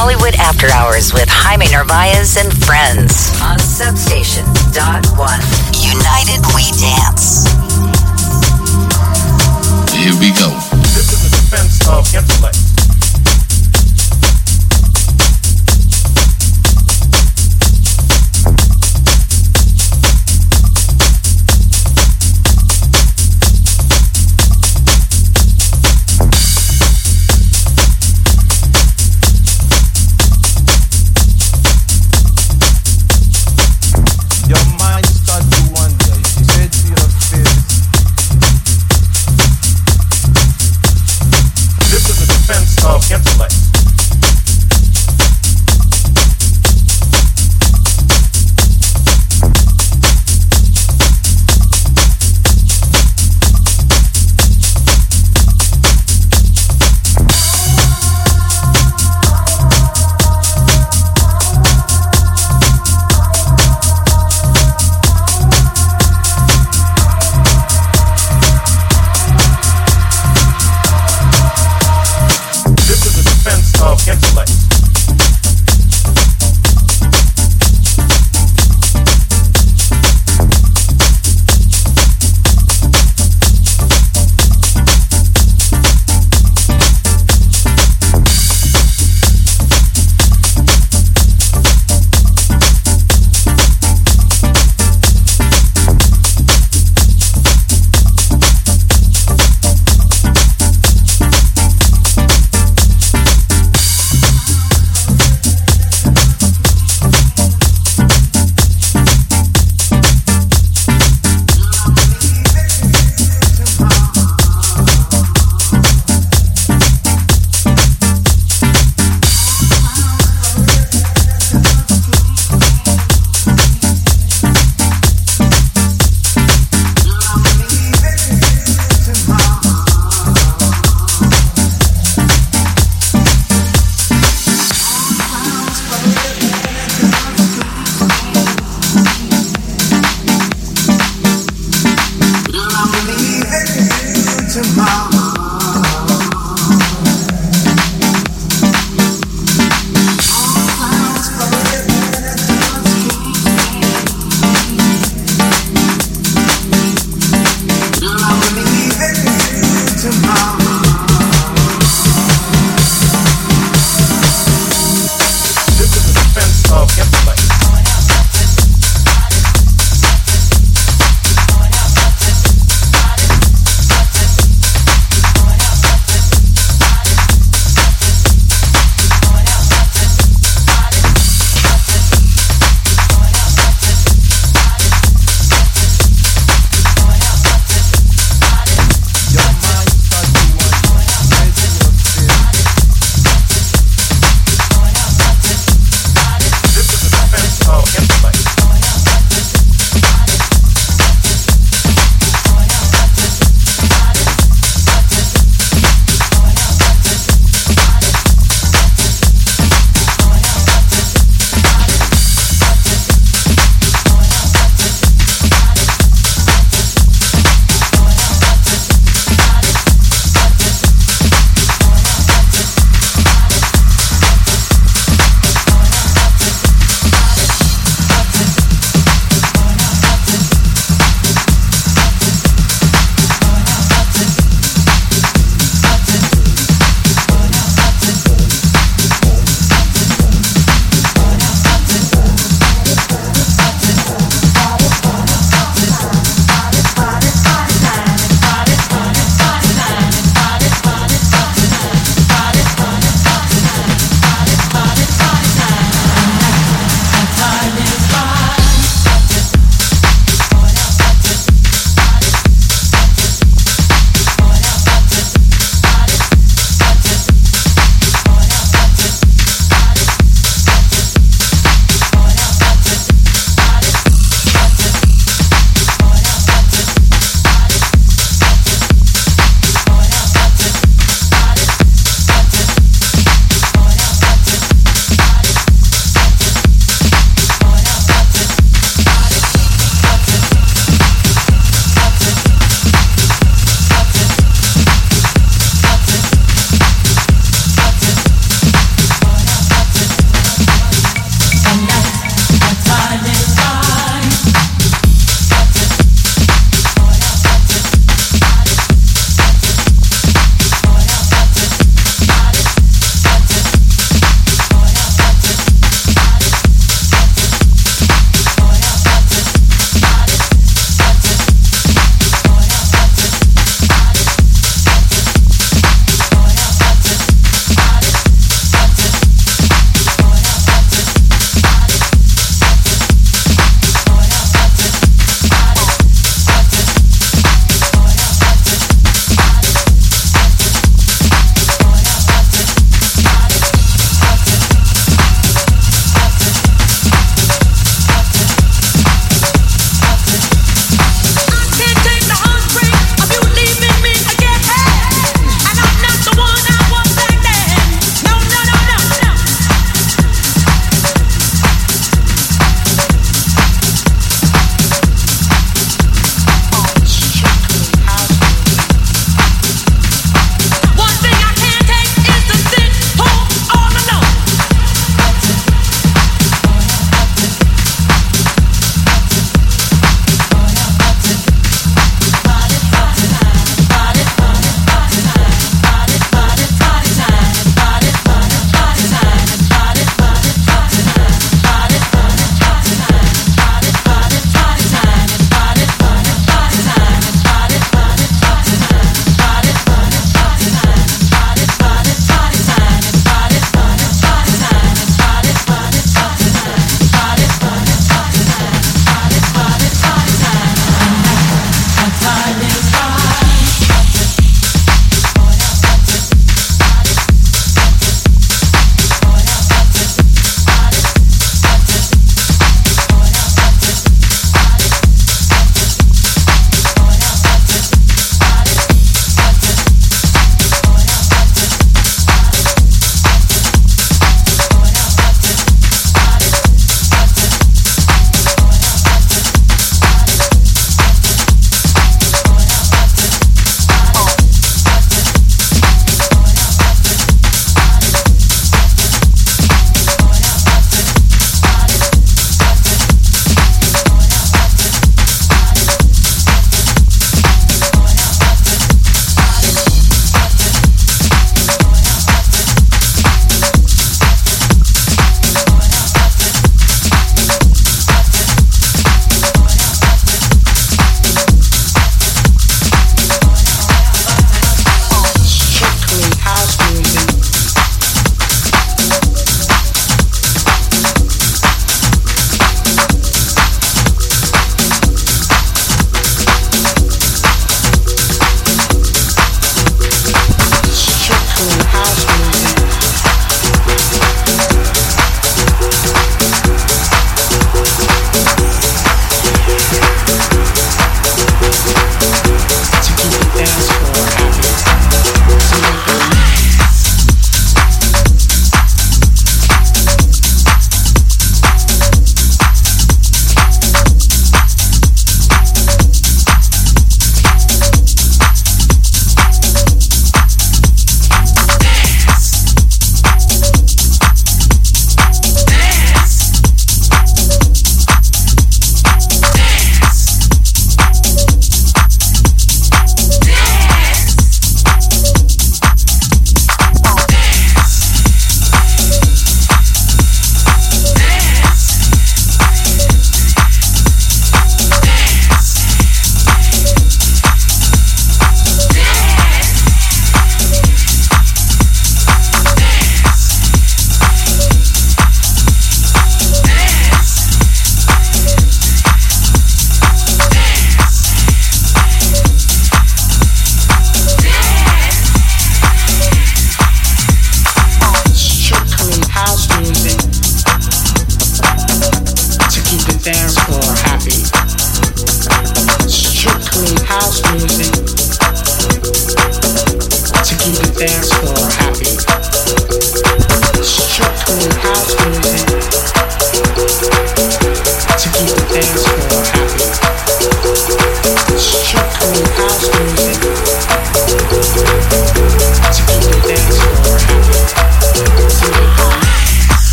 Hollywood After Hours with Jaime Narvaez and friends on Substation Dot One. United We Dance. Here we go. This is the defense of intellect.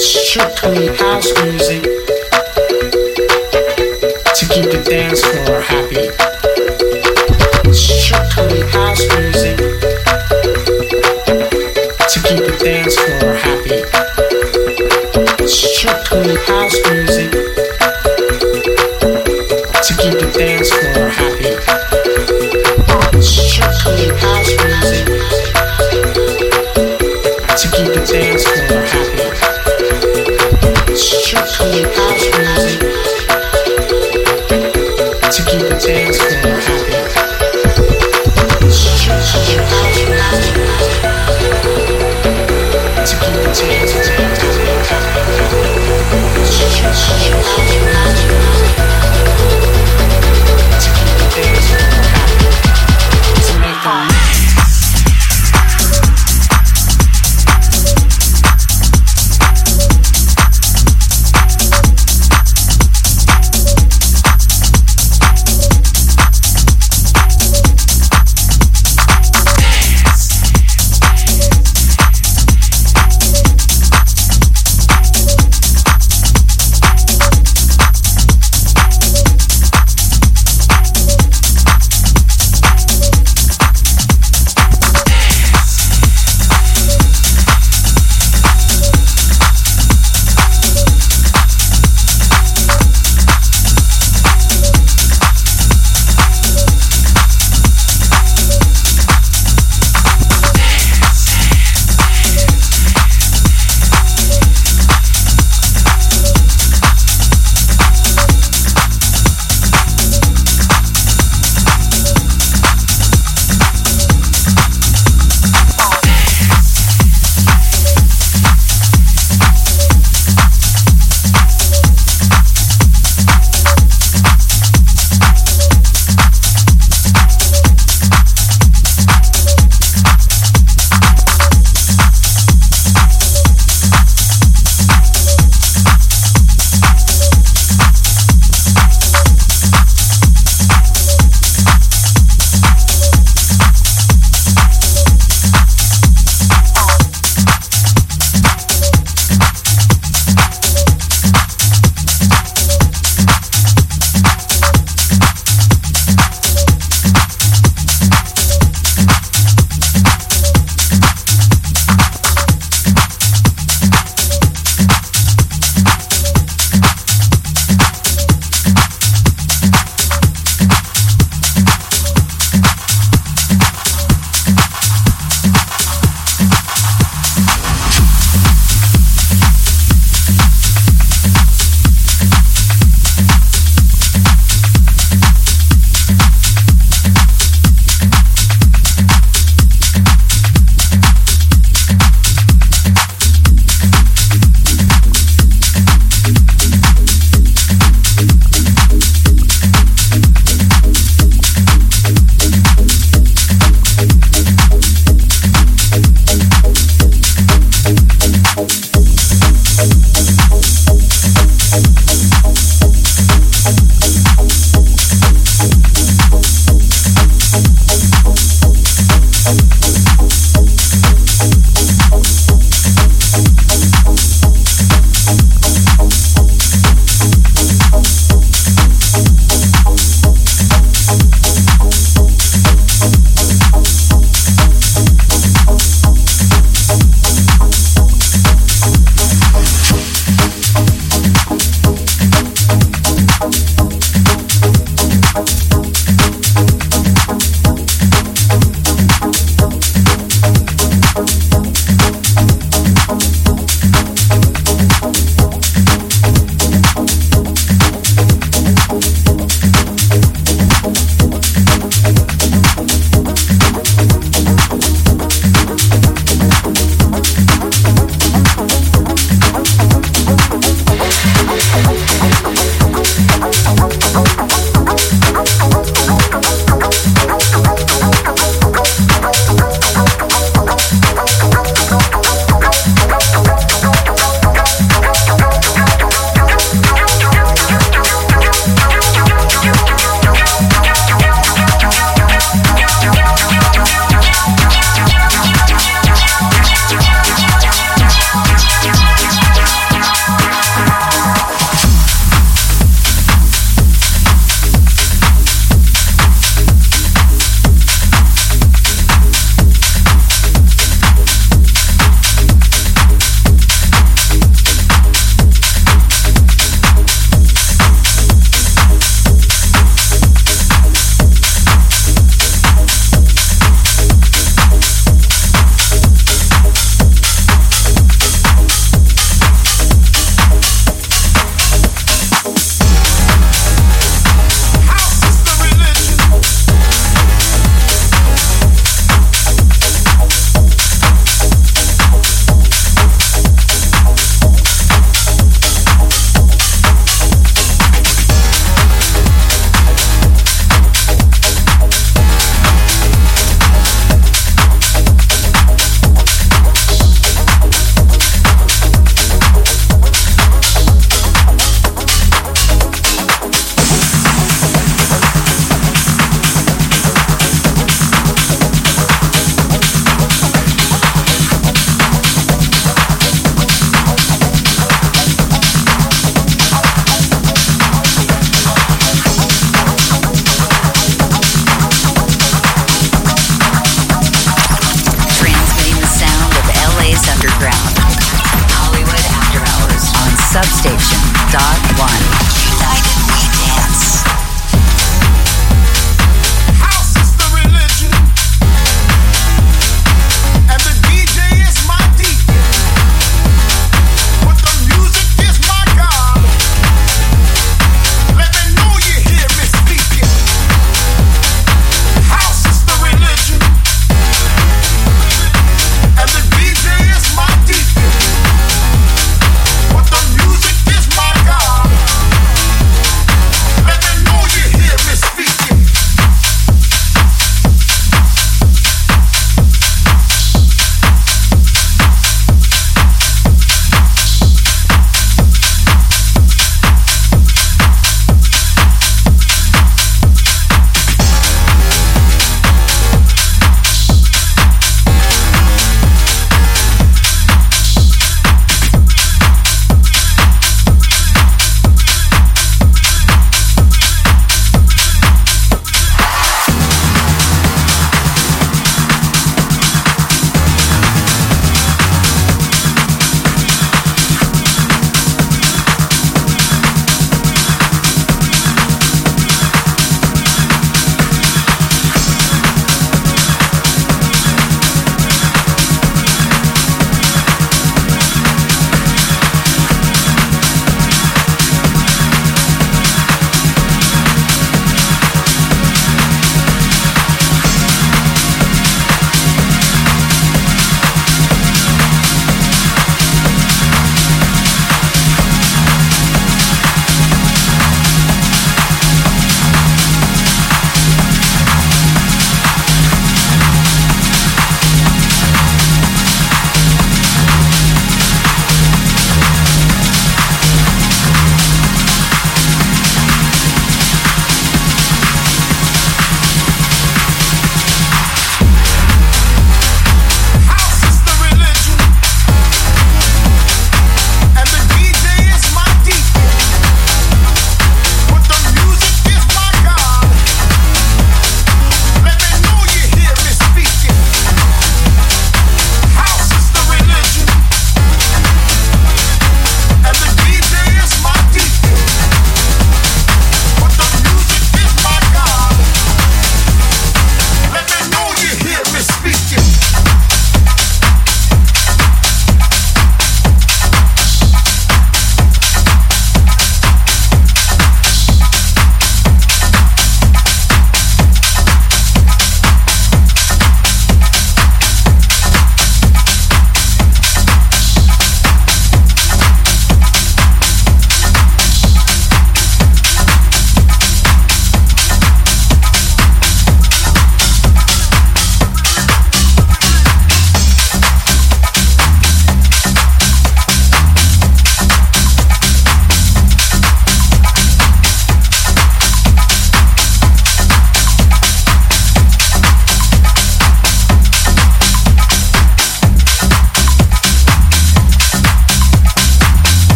Just